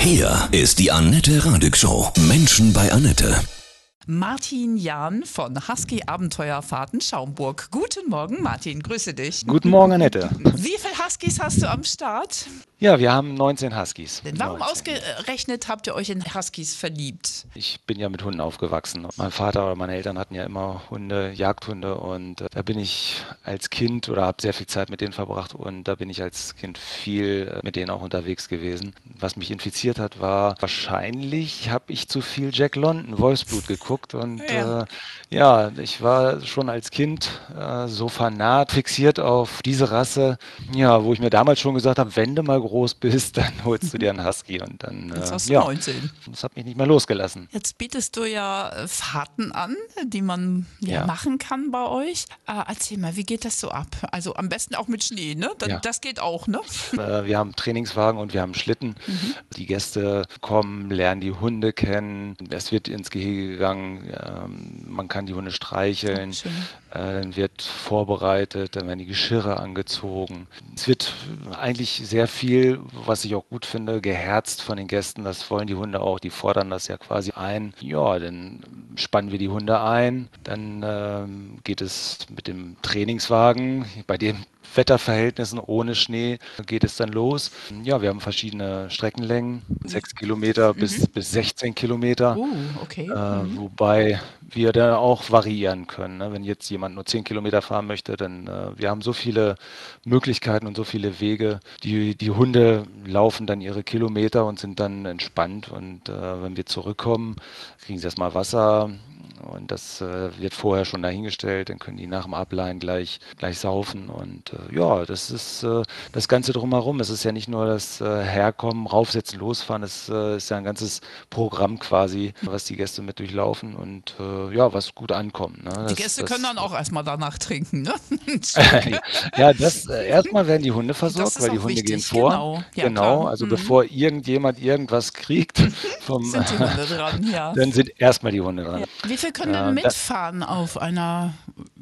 Hier ist die Annette Radig Show. Menschen bei Annette. Martin Jahn von Husky Abenteuerfahrten Schaumburg. Guten Morgen, Martin. Grüße dich. Guten Morgen, Annette. Wie viele Huskies hast du am Start? Ja, wir haben 19 Huskies. Denn warum 19. ausgerechnet habt ihr euch in Huskies verliebt? Ich bin ja mit Hunden aufgewachsen. Mein Vater oder meine Eltern hatten ja immer Hunde, Jagdhunde und äh, da bin ich als Kind oder habe sehr viel Zeit mit denen verbracht und da bin ich als Kind viel äh, mit denen auch unterwegs gewesen. Was mich infiziert hat, war wahrscheinlich habe ich zu viel Jack London Wolfsblut geguckt und Ja. äh, ja, ich war schon als Kind äh, so fanat, fixiert auf diese Rasse, ja, wo ich mir damals schon gesagt habe, wenn du mal groß bist, dann holst du dir einen Husky und dann Jetzt äh, hast du ja, 19. das hat mich nicht mehr losgelassen. Jetzt bietest du ja äh, Fahrten an, die man ja, machen kann bei euch. Äh, erzähl mal, wie geht das so ab? Also am besten auch mit Schnee, ne? Da, Ja. Das geht auch, ne? Äh, Wir haben Trainingswagen und wir haben Schlitten. Die Gäste kommen, lernen die Hunde kennen. Es wird ins Gehege gegangen. ähm, Man kann die Hunde streicheln. Schön. Äh, Dann wird vorbereitet, dann werden die Geschirre angezogen. Es wird eigentlich sehr viel, was ich auch gut finde, geherzt von den Gästen. Das wollen die Hunde auch. Die fordern das ja quasi ein. Ja, dann spannen wir die Hunde ein. Dann ähm, geht es mit dem Trainingswagen, bei den Wetterverhältnissen ohne Schnee geht es dann los. Ja, wir haben verschiedene Streckenlängen, 6 Kilometer bis, bis 16 Kilometer. Uh, okay. Äh, wobei wir da auch variieren können. Ne? Wenn jetzt jemand nur 10 Kilometer fahren möchte, dann äh, wir haben so viele Möglichkeiten und so viele Wege. Die, die Hunde laufen dann ihre Kilometer und sind dann entspannt. Und äh, wenn wir zurückkommen, kriegen sie erstmal Wasser. Und das äh, wird vorher schon dahingestellt, dann können die nach dem Ableihen gleich, gleich saufen. Und äh, ja, das ist äh, das Ganze drumherum. Es ist ja nicht nur das äh, Herkommen, raufsetzen, losfahren, es äh, ist ja ein ganzes Programm quasi, was die Gäste mit durchlaufen und äh, ja, was gut ankommt. Ne? die Das- Gäste das- können dann auch erstmal danach trinken, ne? ja, das erstmal werden die Hunde versorgt, weil die Hunde gehen wichtig, vor. genau. Ja, genau, also Mhm. bevor irgendjemand irgendwas kriegt, vom, Sind die Hunde dran, ja. dann sind erstmal die Hunde dran. Wie viel können Ja, denn da- mitfahren auf einer,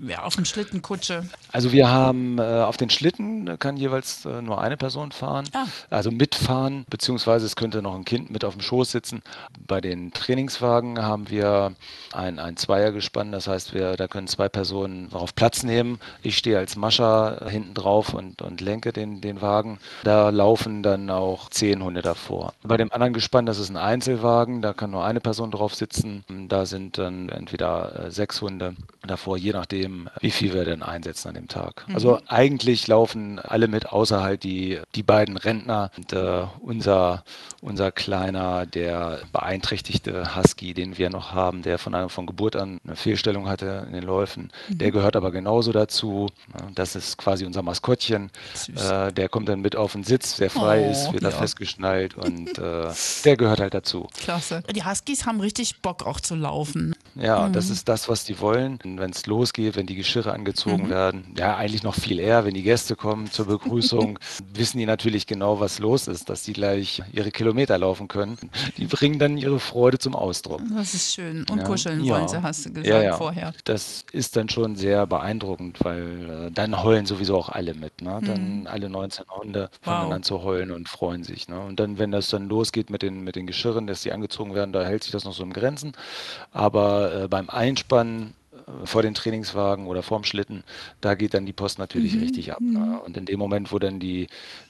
ja, auf einer Schlittenkutsche? Also wir haben äh, auf den Schlitten kann jeweils äh, nur eine Person fahren, Ah. also mitfahren, beziehungsweise es könnte noch ein Kind mit auf dem Schoß sitzen. Bei den Trainingswagen haben wir ein, ein Zweiergespann, das heißt, wir, da können zwei Personen auf Platz nehmen. Ich stehe als Mascher äh, hinten drauf und, und lenke den, den Wagen. Da laufen dann auch zehn Hunde davor. Bei dem anderen Gespann, das ist ein Einzelwagen, da kann nur eine Person drauf sitzen. Da sind dann entweder äh, sechs Hunde davor, je nachdem, wie viel wir denn einsetzen an dem Tag. Also eigentlich laufen alle mit, außer halt die, die beiden Rentner. Und äh, unser, unser kleiner, der beeinträchtigte Husky, den wir noch haben, der von, einer, von Geburt an eine Fehlstellung hatte in den Läufen, der gehört aber genauso dazu. Das ist quasi unser Maskottchen. Äh, der kommt dann mit auf den Sitz, der frei Oh, ist, wird da ja. festgeschnallt und äh, der gehört halt dazu. Klasse. Die Huskies haben richtig Bock auch zu laufen. Ja, Mhm. das ist das, was die wollen. Wenn es losgeht, wenn die Geschirre angezogen Mhm. werden, ja, eigentlich noch viel eher, wenn die Gäste kommen zur Begrüßung, wissen die natürlich genau, was los ist, dass die gleich ihre Kilometer laufen können. Die bringen dann ihre Freude zum Ausdruck. Das ist schön. Und Ja. kuscheln Ja. wollen sie, hast du gesagt Ja, ja. vorher. Das ist dann schon sehr beeindruckend, weil äh, dann heulen sowieso auch alle mit. Ne? Dann alle 19 Hunde fangen Mhm. Wow. an zu heulen und freuen sich. Ne? Und dann, wenn das dann losgeht mit den, mit den Geschirren, dass die angezogen werden, da hält sich das noch so in Grenzen. Aber äh, beim Einspannen vor den Trainingswagen oder vorm Schlitten, da geht dann die Post natürlich Mhm. richtig ab. Ne? Und in dem Moment, wo dann die,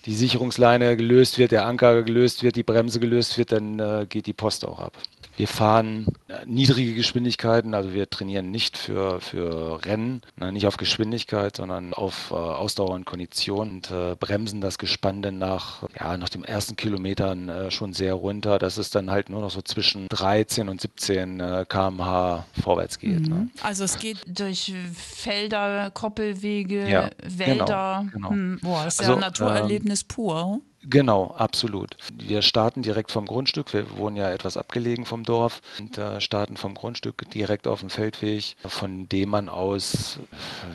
die Sicherungsleine gelöst wird, der Anker gelöst wird, die Bremse gelöst wird, dann äh, geht die Post auch ab. Wir fahren äh, niedrige Geschwindigkeiten, also wir trainieren nicht für, für Rennen, ne, nicht auf Geschwindigkeit, sondern auf äh, Ausdauer und Kondition und äh, bremsen das Gespann dann nach, ja, nach den ersten Kilometern äh, schon sehr runter, dass es dann halt nur noch so zwischen 13 und 17 äh, km/h vorwärts geht. Ne? Also es geht durch Felder, Koppelwege, Ja, Wälder. genau, genau. Hm, boah, das ist Also, ja ein Naturerlebnis pur. Genau, absolut. Wir starten direkt vom Grundstück. Wir wohnen ja etwas abgelegen vom Dorf und äh, starten vom Grundstück direkt auf dem Feldweg, von dem man aus,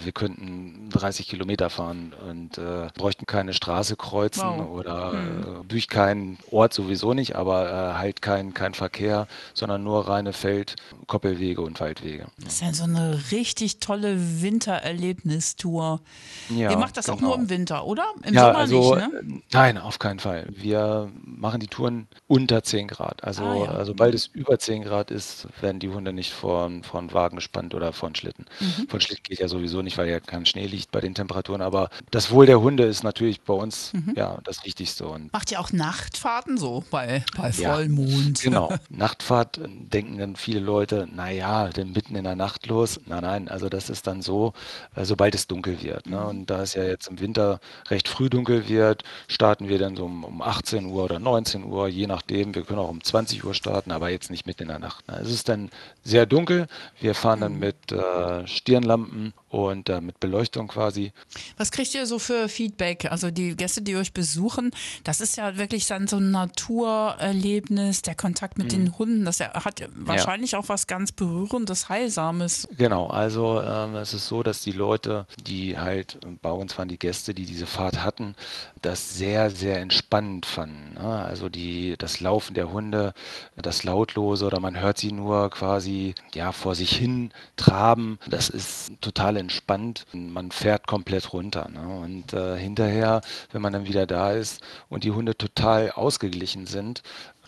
wir könnten 30 Kilometer fahren und äh, bräuchten keine Straße kreuzen Wow. oder äh, durch keinen Ort sowieso nicht, aber äh, halt kein, kein Verkehr, sondern nur reine Feld-, Koppelwege und Waldwege. Das ist ja so eine richtig tolle Wintererlebnistour. Ja, Ihr macht das auch genau. nur im Winter, oder? Im Ja, Sommer also nicht, ne? äh, nein, auf keinen Fall. Wir machen die Touren unter 10 Grad. Also, Ah ja. also sobald es über 10 Grad ist, werden die Hunde nicht vor einen Wagen gespannt oder einen Schlitten. Mhm. Von Schlitten geht ja sowieso nicht, weil ja kein Schnee liegt bei den Temperaturen. Aber das Wohl der Hunde ist natürlich bei uns Mhm. ja das Wichtigste. Und Macht ihr auch Nachtfahrten so bei, bei Ja, Vollmond? Genau. Nachtfahrt äh, denken dann viele Leute, naja, denn mitten in der Nacht los. Nein, nein, also das ist dann so, äh, sobald es dunkel wird. Ne? Und da es ja jetzt im Winter recht früh dunkel wird, starten wir dann so um, um 18 Uhr oder 19 Uhr, je nachdem. Wir können auch um 20 Uhr starten, aber jetzt nicht mitten in der Nacht. Ne? Es ist dann sehr dunkel. Wir fahren dann mit äh, Stirnlampen und äh, mit Beleuchtung quasi. Was kriegt ihr so für Feedback? Also die Gäste, die euch besuchen, das ist ja wirklich dann so ein Naturerlebnis, der Kontakt mit den Hunden, das ja- hat ja wahrscheinlich auch was ganz Berührendes, Heilsames. Genau, also ähm, es ist so, dass die Leute, die halt äh, bei uns waren, die Gäste, die diese Fahrt hatten, das sehr, sehr entspannend fanden. Ne? Also die, das Laufen der Hunde, das Lautlose oder man hört sie nur quasi ja vor sich hin traben, das ist total entspannt. Man fährt komplett runter. Ne? Und äh, hinterher, wenn man dann wieder da ist und die Hunde total ausgeglichen sind,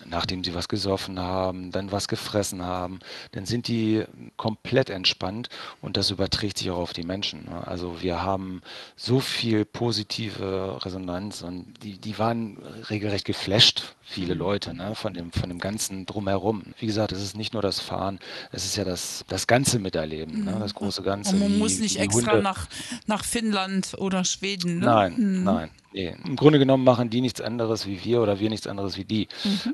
nachdem sie was gesoffen haben, dann was gefressen haben, dann sind die komplett entspannt und das überträgt sich auch auf die Menschen. ne? Also wir haben so viel positive Resonanz und die, die waren regelrecht geflasht, viele Leute, ne, von dem, von dem ganzen Drumherum. Wie gesagt, es ist nicht nur das Fahren, es ist ja das, das Ganze miterleben, ne, das große Ganze. Und man wie- muss nicht extra Hunde- nach, nach Finnland oder Schweden. Ne? Nein, nein. Nee. Im Grunde genommen machen die nichts anderes wie wir oder wir nichts anderes wie die.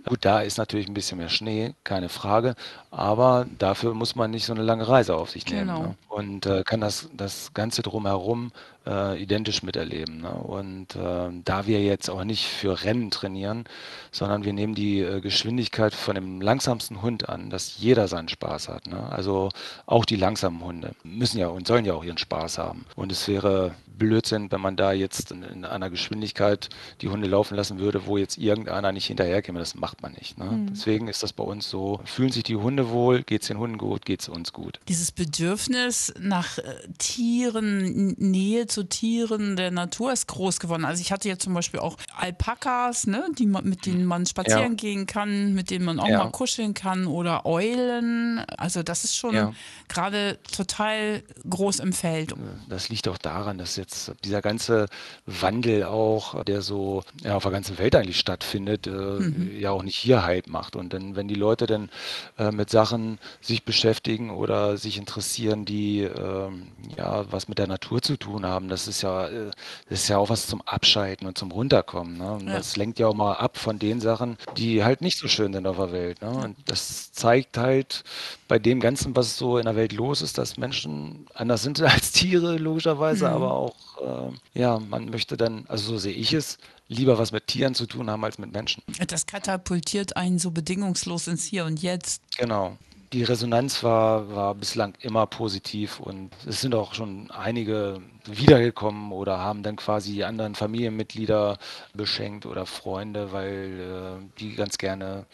Gut, da ist natürlich ein bisschen mehr Schnee, keine Frage, aber dafür muss man nicht so eine lange Reise auf sich nehmen. Genau. Ne? Und äh, kann das, das Ganze drumherum äh, identisch miterleben. Ne? Und äh, da wir jetzt auch nicht für Rennen trainieren, sondern wir nehmen die äh, Geschwindigkeit von dem langsamsten Hund an, dass jeder seinen Spaß hat. Ne? Also auch die langsamen Hunde müssen ja und sollen ja auch ihren Spaß haben. Und es wäre Blödsinn, wenn man da jetzt in, in einer Geschwindigkeit die Hunde laufen lassen würde, wo jetzt irgendeiner nicht hinterherkäme. Das macht man nicht. Ne? Deswegen ist das bei uns so, fühlen sich die Hunde wohl, geht es den Hunden gut, geht es uns gut. Dieses Bedürfnis nach äh, Tieren, Nähe zu Tieren der Natur ist groß geworden. Also ich hatte jetzt zum Beispiel auch Alpakas, ne, die mit denen man spazieren Ja. gehen kann, mit denen man auch Ja. mal kuscheln kann oder Eulen. Also das ist schon Ja. gerade total groß im Feld. Das liegt auch daran, dass jetzt dieser ganze Wandel auch, der so ja, auf der ganzen Welt eigentlich stattfindet, äh, ja auch nicht hier Hype macht. Und dann, wenn die Leute dann äh, mit Sachen sich beschäftigen oder sich interessieren, die ähm, ja was mit der Natur zu tun haben, das ist ja, äh, das ist ja auch was zum Abschalten und zum Runterkommen. Ne? Und Ja. das lenkt ja auch mal ab von den Sachen, die halt nicht so schön sind auf der Welt. Ne? Und das zeigt halt bei dem Ganzen, was so in der Welt los ist, dass Menschen anders sind als Tiere, logischerweise, aber auch, äh, ja, man möchte dann, also so sehe ich es, lieber was mit Tieren zu tun haben als mit Menschen. Das katapultiert einen so bedingungslos ins Hier und Jetzt. Genau. Die Resonanz war, war bislang immer positiv und es sind auch schon einige wiedergekommen oder haben dann quasi anderen Familienmitglieder beschenkt oder Freunde, weil äh, die ganz gerne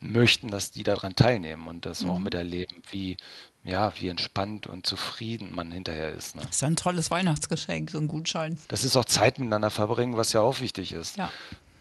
möchten, dass die daran teilnehmen und das auch miterleben, wie, ja, wie entspannt und zufrieden man hinterher ist. Ne? Das ist ja ein tolles Weihnachtsgeschenk, so ein Gutschein. Das ist auch Zeit miteinander verbringen, was ja auch wichtig ist. Ja.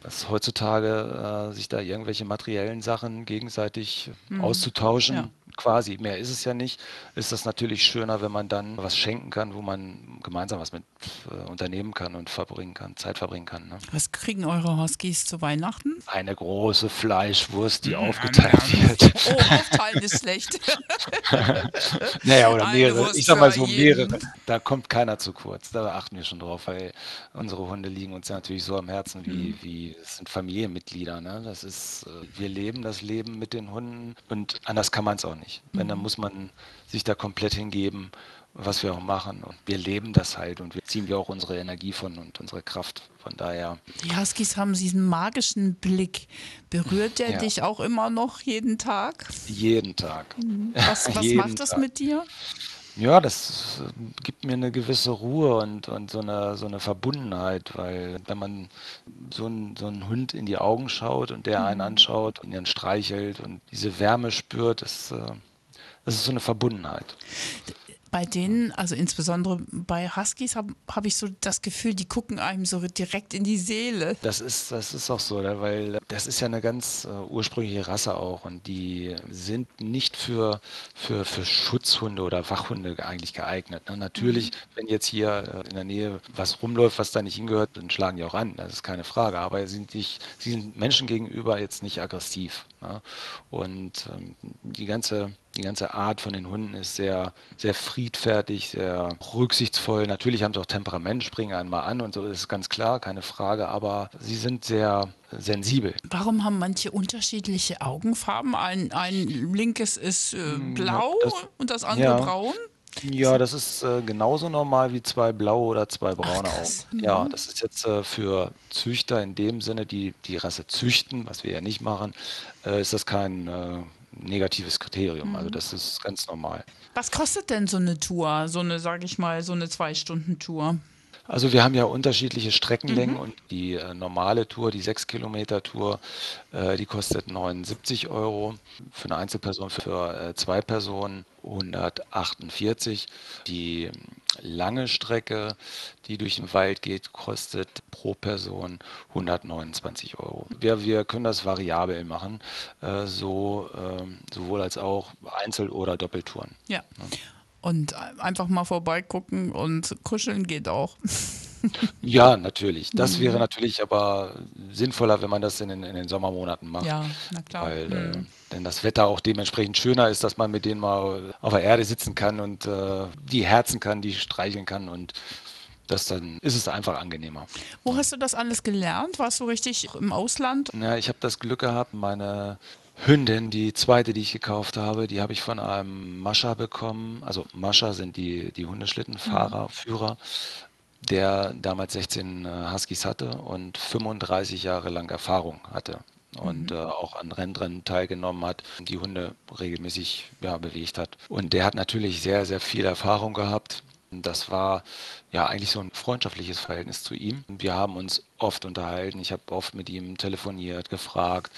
Dass heutzutage äh, sich da irgendwelche materiellen Sachen gegenseitig auszutauschen, Ja. Quasi, mehr ist es ja nicht, ist das natürlich schöner, wenn man dann was schenken kann, wo man gemeinsam was mit äh, unternehmen kann und verbringen kann, Zeit verbringen kann. Ne? Was kriegen eure Huskies zu Weihnachten? Eine große Fleischwurst, die aufgeteilt wird. Oh, aufteilen ist schlecht. Naja, oder Eine mehrere. Wurst Ich sag mal so jeden. mehrere. Da kommt keiner zu kurz. Da achten wir schon drauf, weil unsere Hunde liegen uns ja natürlich so am Herzen wie, Mhm. wie es sind Familienmitglieder. Ne? Das ist, äh, wir leben das Leben mit den Hunden und anders kann man es auch nicht. Wenn, Mhm. dann muss man sich da komplett hingeben, was wir auch machen. Und wir leben das halt und wir ziehen wir auch unsere Energie von und unsere Kraft. Von daher, Die Huskies haben diesen magischen Blick. Berührt der Ja. dich auch immer noch jeden Tag? jeden Tag. Was, was Jeden macht das Tag. mit dir? Ja, das gibt mir eine gewisse Ruhe und, und so eine, so eine Verbundenheit, weil wenn man so einen so einen Hund in die Augen schaut und der einen anschaut und ihn streichelt und diese Wärme spürt, das, äh, das ist so eine Verbundenheit. Bei denen, also insbesondere bei Huskies, habe hab ich so das Gefühl, die gucken einem so direkt in die Seele. Das ist, das ist auch so, ne, weil das ist ja eine ganz äh, ursprüngliche Rasse auch und die sind nicht für, für, für Schutzhunde oder Wachhunde eigentlich geeignet. Ne? Natürlich, mhm. wenn jetzt hier äh, in der Nähe was rumläuft, was da nicht hingehört, dann schlagen die auch an, das ist keine Frage. Aber sie sind, nicht, sie sind Menschen gegenüber jetzt nicht aggressiv. Ne? Und ähm, die ganze die ganze Art von den Hunden ist sehr, sehr friedfertig, sehr rücksichtsvoll. Natürlich haben sie auch Temperament, springen einmal an und so ist ganz klar, keine Frage, aber sie sind sehr sensibel. Warum haben manche unterschiedliche Augenfarben? Ein, ein linkes ist äh, hm, blau das, und das andere ja. braun? Ja, das ist äh, genauso normal wie zwei blaue oder zwei braune Ach, Augen. Ja, mhm. das ist jetzt äh, für Züchter in dem Sinne, die die Rasse züchten, was wir ja nicht machen, äh, ist das kein äh, negatives Kriterium. Also mhm. das ist ganz normal. Was kostet denn so eine Tour, so eine, sage ich mal, so eine Zwei-Stunden-Tour? Also wir haben ja unterschiedliche Streckenlängen mhm. und die äh, normale Tour, die 6 Kilometer Tour, äh, die kostet 79 Euro. Für eine Einzelperson, für äh, zwei Personen 148. Die lange Strecke, die durch den Wald geht, kostet pro Person 129 Euro. Wir, wir können das variabel machen, äh, so, ähm, sowohl als auch Einzel- oder Doppeltouren. Ja. ja. Und einfach mal vorbeigucken und kuscheln geht auch. Ja, natürlich. Das mhm. wäre natürlich aber sinnvoller, wenn man das in den, in den Sommermonaten macht. Ja, na klar. Weil, äh, mhm. äh, denn das Wetter auch dementsprechend schöner ist, dass man mit denen mal auf der Erde sitzen kann und äh, die herzen kann, die streicheln kann und das dann ist es einfach angenehmer. Wo hast du das alles gelernt? Warst du richtig im Ausland? Ja, ich habe das Glück gehabt, meine Hündin, die zweite, die ich gekauft habe, die habe ich von einem Mascha bekommen. Also Mascha sind die, die Hundeschlittenfahrer, mhm. Führer, der damals 16 äh, Huskies hatte und 35 Jahre lang Erfahrung hatte und mhm. äh, auch an Rennrennen teilgenommen hat, die Hunde regelmäßig ja, bewegt hat. Und der hat natürlich sehr, sehr viel Erfahrung gehabt das war ja eigentlich so ein freundschaftliches Verhältnis zu ihm. Wir haben uns oft unterhalten. Ich habe oft mit ihm telefoniert, gefragt,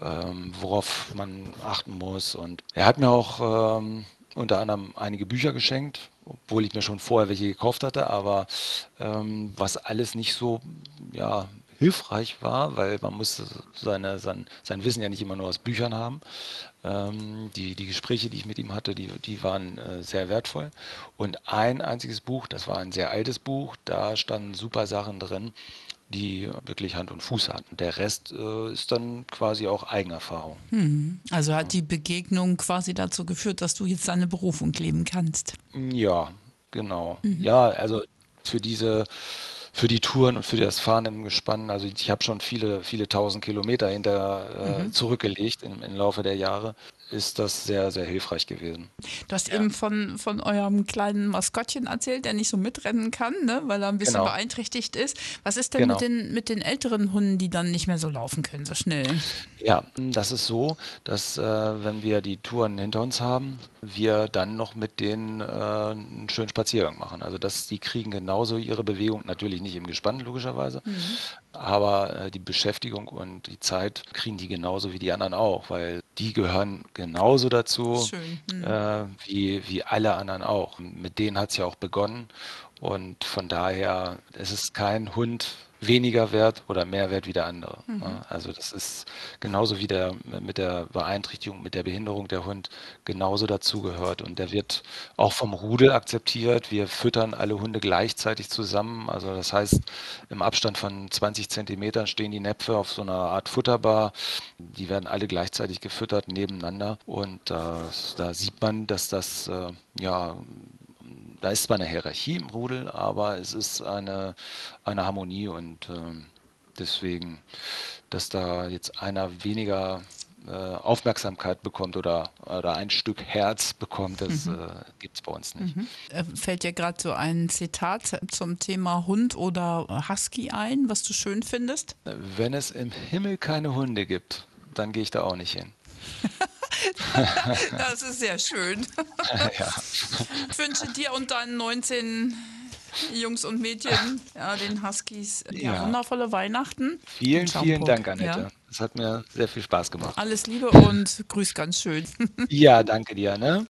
ähm, worauf man achten muss. Und er hat mir auch ähm, unter anderem einige Bücher geschenkt, obwohl ich mir schon vorher welche gekauft hatte, aber ähm, was alles nicht so ja, hilfreich war, weil man musste seine, sein, sein Wissen ja nicht immer nur aus Büchern haben. Ähm, die, die Gespräche, die ich mit ihm hatte, die, die waren äh, sehr wertvoll. Und ein einziges Buch, das war ein sehr altes Buch, da standen super Sachen drin, die wirklich Hand und Fuß hatten. Der Rest äh, ist dann quasi auch Eigenerfahrung. Hm. Also hat die Begegnung quasi dazu geführt, dass du jetzt deine Berufung leben kannst. Ja, genau. Mhm. Ja, also für diese für die Touren und für das Fahren im Gespann. Also ich habe schon viele, viele tausend Kilometer hinter äh, mhm. zurückgelegt im, im Laufe der Jahre ist das sehr, sehr hilfreich gewesen. Du hast ja. eben von, von eurem kleinen Maskottchen erzählt, der nicht so mitrennen kann, ne? weil er ein bisschen genau. beeinträchtigt ist. Was ist denn genau. mit, den, mit den älteren Hunden, die dann nicht mehr so laufen können, so schnell? Ja, das ist so, dass äh, wenn wir die Touren hinter uns haben, wir dann noch mit denen äh, einen schönen Spaziergang machen. Also dass die kriegen genauso ihre Bewegung, natürlich nicht im Gespann logischerweise, mhm. Aber äh, die Beschäftigung und die Zeit kriegen die genauso wie die anderen auch, weil die gehören genauso dazu mhm. äh, wie, wie alle anderen auch. Mit denen hat es ja auch begonnen und von daher es ist es kein Hund, weniger wert oder mehr wert wie der andere. Mhm. Also das ist genauso wie der mit der Beeinträchtigung, mit der Behinderung der Hund genauso dazugehört. Und der wird auch vom Rudel akzeptiert. Wir füttern alle Hunde gleichzeitig zusammen. Also das heißt, im Abstand von 20 Zentimetern stehen die Näpfe auf so einer Art Futterbar. Die werden alle gleichzeitig gefüttert nebeneinander. Und äh, da sieht man, dass das äh, ja da ist zwar eine Hierarchie im Rudel, aber es ist eine, eine Harmonie und äh, deswegen, dass da jetzt einer weniger äh, Aufmerksamkeit bekommt oder, oder ein Stück Herz bekommt, das mhm. äh, gibt es bei uns nicht. Mhm. Äh, fällt dir gerade so ein Zitat zum Thema Hund oder Husky ein, was du schön findest? Wenn es im Himmel keine Hunde gibt, dann gehe ich da auch nicht hin. das ist sehr schön. Ja. Ich wünsche dir und deinen 19 Jungs und Mädchen, ja, den Huskies, ja. wundervolle Weihnachten. Vielen, vielen Dank, Annette. Das hat mir sehr viel Spaß gemacht. Alles Liebe und grüß ganz schön. Ja, danke dir. Ne?